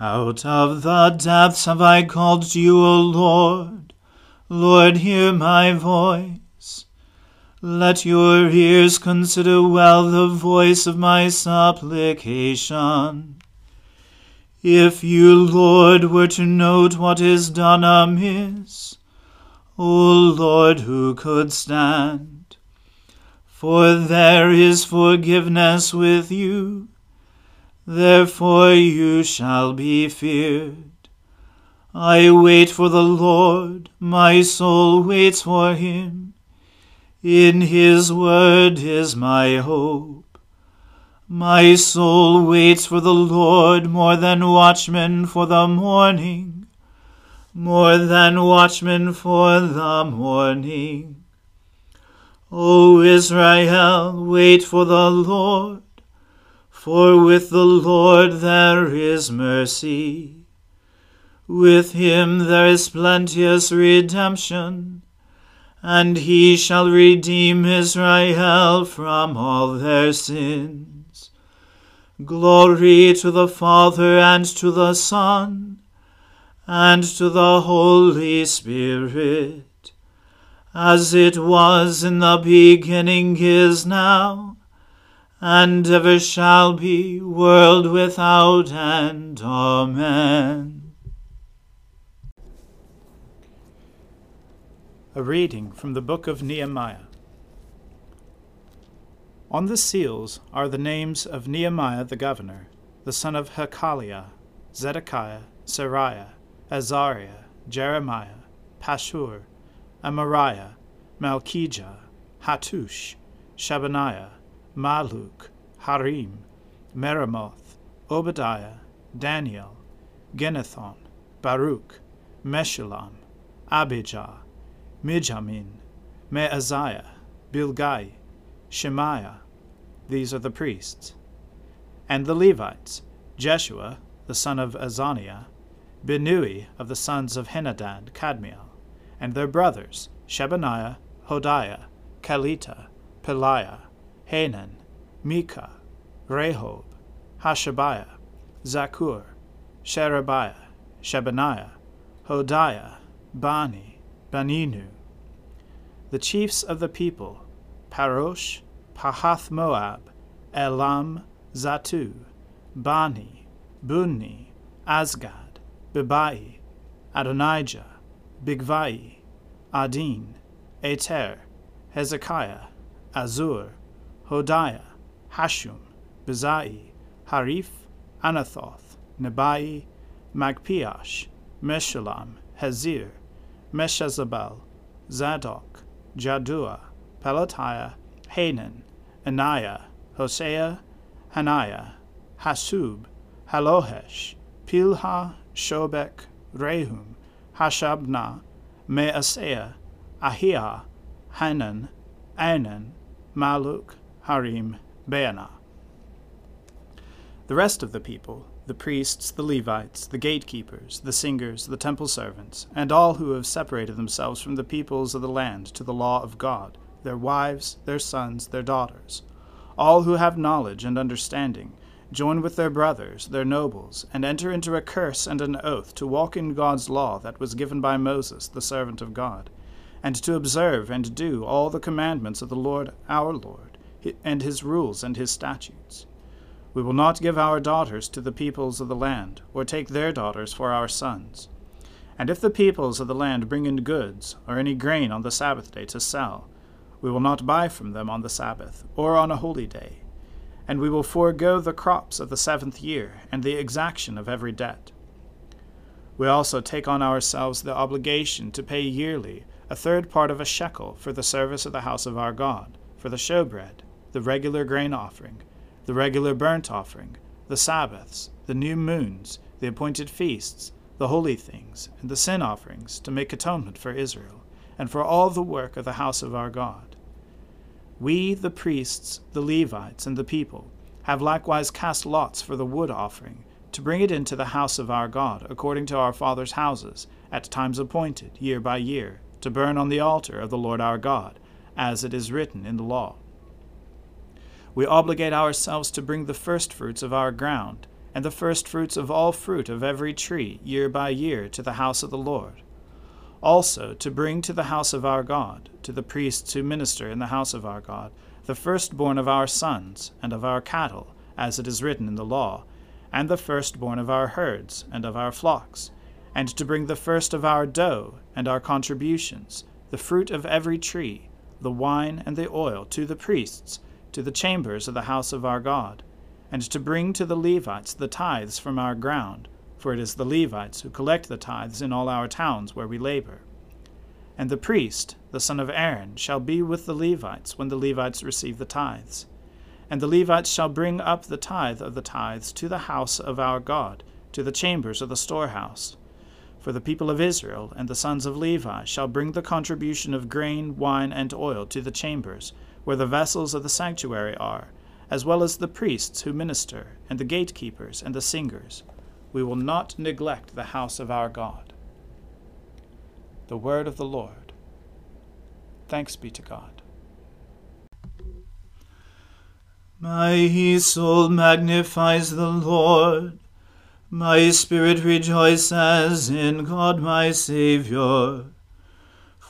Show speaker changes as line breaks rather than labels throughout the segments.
Out of the depths have I called to you, O Lord. Lord, hear my voice. Let your ears consider well the voice of my supplication. If you, Lord, were to note what is done amiss, O Lord, who could stand? For there is forgiveness with you, therefore you shall be feared. I wait for the Lord, my soul waits for him. In his word is my hope. My soul waits for the Lord more than watchmen for the morning more than watchmen for the morning. O Israel, wait for the Lord, for with the Lord there is mercy. With him there is plenteous redemption, and he shall redeem Israel from all their sins. Glory to the Father and to the Son and to the Holy Spirit, as it was in the beginning is now, and ever shall be, world without end. Amen.
A reading from the book of Nehemiah. On the seals are the names of Nehemiah the governor, the son of Hacaliah, Zedekiah, Seraiah, Azariah, Jeremiah, Pashhur, Amariah, Malchijah, Hattush, Shebaniah, Malluch, Harim, Meremoth, Obadiah, Daniel, Ginnethon, Baruch, Meshullam, Abijah, Mijamin, Maaziah, Bilgai, Shemaiah. These are the priests. And the Levites, Jeshua, the son of Azaniah, Binnui of the sons of Henadad, Kadmiel, and their brothers, Shebaniah, Hodiah, Kelita, Pelaiah, Hanan, Micah, Rehob, Hashabiah, Zaccur, Sherebiah, Shebaniah, Hodiah, Bani, Beninu. The chiefs of the people, Parosh, Pahath Moab, Elam, Zattu, Bani, Bunni, Azgad, Bebai, Adonijah, Bigvai, Adin, Ater, Hezekiah, Azzur, Hodiah, Hashum, Bezai, Hariph, Anathoth, Nebai, Magpiash, Meshullam, Hezir, Meshezabel, Zadok, Jaddua, Pelatiah, Hanan, Anaiah, Hoshea, Hanaiah, Hasshub, Hallohesh, Pilha, Shobek, Rehum, Hashabnah, Maaseiah, Ahiah, Hanan, Anan, Malluch, Harim, Baanah. The rest of the people, the priests, the Levites, the gatekeepers, the singers, the temple servants, and all who have separated themselves from the peoples of the land to the law of God, their wives, their sons, their daughters, all who have knowledge and understanding, join with their brothers, their nobles, and enter into a curse and an oath to walk in God's law that was given by Moses, the servant of God, and to observe and do all the commandments of the Lord our Lord, and his rules and his statutes. We will not give our daughters to the peoples of the land, or take their daughters for our sons. And if the peoples of the land bring in goods, or any grain on the Sabbath day to sell, we will not buy from them on the Sabbath, or on a holy day. And we will forego the crops of the seventh year, and the exaction of every debt. We also take on ourselves the obligation to pay yearly a third part of a shekel for the service of the house of our God, for the showbread, the regular grain offering, the regular burnt offering, the Sabbaths, the new moons, the appointed feasts, the holy things, and the sin offerings, to make atonement for Israel, and for all the work of the house of our God. We, the priests, the Levites, and the people, have likewise cast lots for the wood offering, to bring it into the house of our God, according to our fathers' houses, at times appointed, year by year, to burn on the altar of the Lord our God, as it is written in the law we obligate ourselves to bring the first fruits of our ground, and the first fruits of all fruit of every tree, year by year, to the house of the Lord. Also, to bring to the house of our God, to the priests who minister in the house of our God, the firstborn of our sons, and of our cattle, as it is written in the law, and the firstborn of our herds, and of our flocks, and to bring the first of our dough, and our contributions, the fruit of every tree, the wine and the oil, to the priests, to the chambers of the house of our God, and to bring to the Levites the tithes from our ground, for it is the Levites who collect the tithes in all our towns where we labor. And the priest, the son of Aaron, shall be with the Levites when the Levites receive the tithes. And the Levites shall bring up the tithe of the tithes to the house of our God, to the chambers of the storehouse. For the people of Israel and the sons of Levi shall bring the contribution of grain, wine, and oil to the chambers, where the vessels of the sanctuary are, as well as the priests who minister, and the gatekeepers, and the singers. We will not neglect the house of our God. The word of the Lord. Thanks be to God.
My soul magnifies the Lord. My spirit rejoices in God my Saviour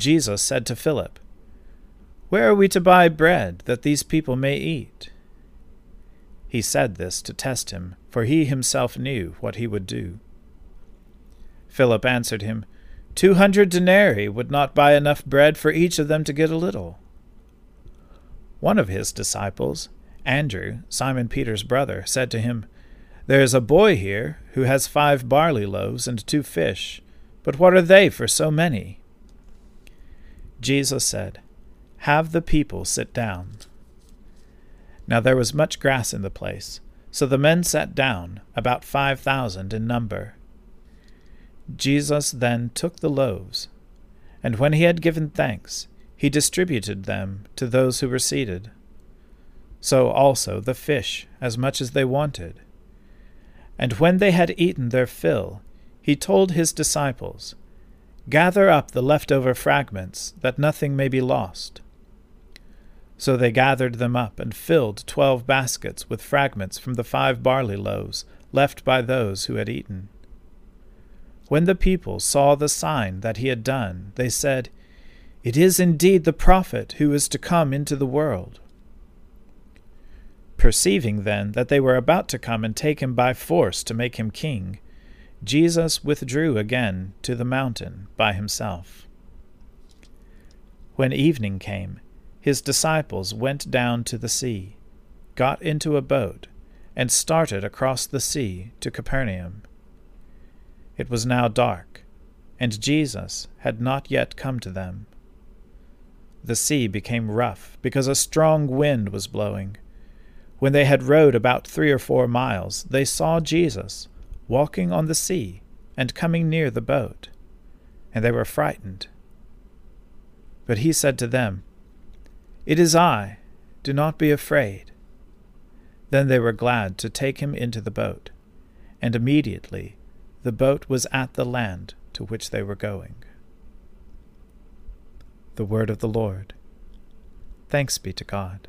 Jesus said to Philip, Where are we to buy bread that these people may eat? He said this to test him, for he himself knew what he would do. Philip answered him, Two hundred denarii would not buy enough bread for each of them to get a little. One of his disciples, Andrew, Simon Peter's brother, said to him, There is a boy here who has five barley loaves and two fish, but what are they for so many? Jesus said, Have the people sit down. Now there was much grass in the place, so the men sat down, about five thousand in number. Jesus then took the loaves, and when he had given thanks, he distributed them to those who were seated. So also the fish, as much as they wanted. And when they had eaten their fill, he told his disciples, Gather up the leftover fragments, that nothing may be lost. So they gathered them up and filled twelve baskets with fragments from the five barley loaves left by those who had eaten. When the people saw the sign that he had done, they said, It is indeed the prophet who is to come into the world. Perceiving then that they were about to come and take him by force to make him king, Jesus withdrew again to the mountain by himself. When evening came, his disciples went down to the sea, got into a boat, and started across the sea to Capernaum. It was now dark, and Jesus had not yet come to them. The sea became rough because a strong wind was blowing. When they had rowed about three or four miles, they saw Jesus walking on the sea and coming near the boat, and they were frightened. But he said to them, it is I. Do not be afraid. Then they were glad to take him into the boat, and immediately the boat was at the land to which they were going. The Word of the Lord. Thanks be to God.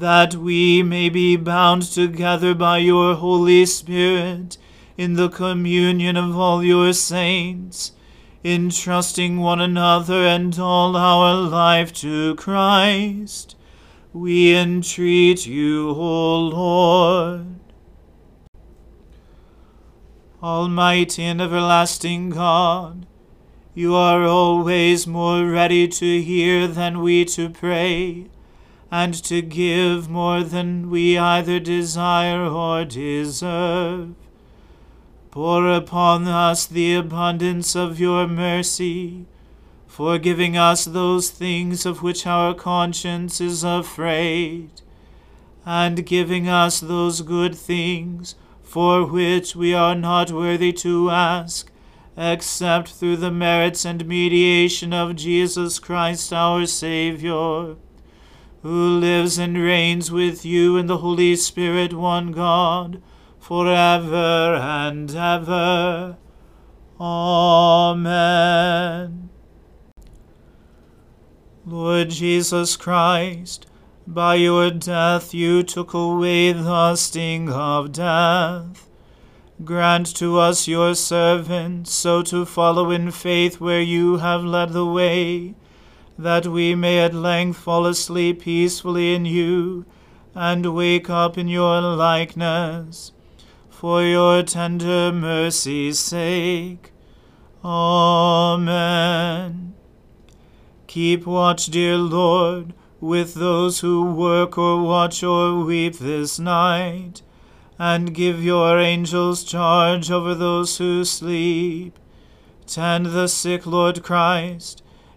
that we may be bound together by your Holy Spirit in the communion of all your saints, entrusting one another and all our life to Christ. We entreat you, O Lord. Almighty and everlasting God, you are always more ready to hear than we to pray and to give more than we either desire or deserve. Pour upon us the abundance of your mercy, forgiving us those things of which our conscience is afraid, and giving us those good things for which we are not worthy to ask, except through the merits and mediation of Jesus Christ our Saviour who lives and reigns with you in the Holy Spirit, one God, for ever and ever. Amen. Lord Jesus Christ, by your death you took away the sting of death. Grant to us, your servants, so to follow in faith where you have led the way that we may at length fall asleep peacefully in you, and wake up in your likeness. For your tender mercy's sake. Amen. Keep watch, dear Lord, with those who work or watch or weep this night, and give your angels charge over those who sleep. Tend the sick, Lord Christ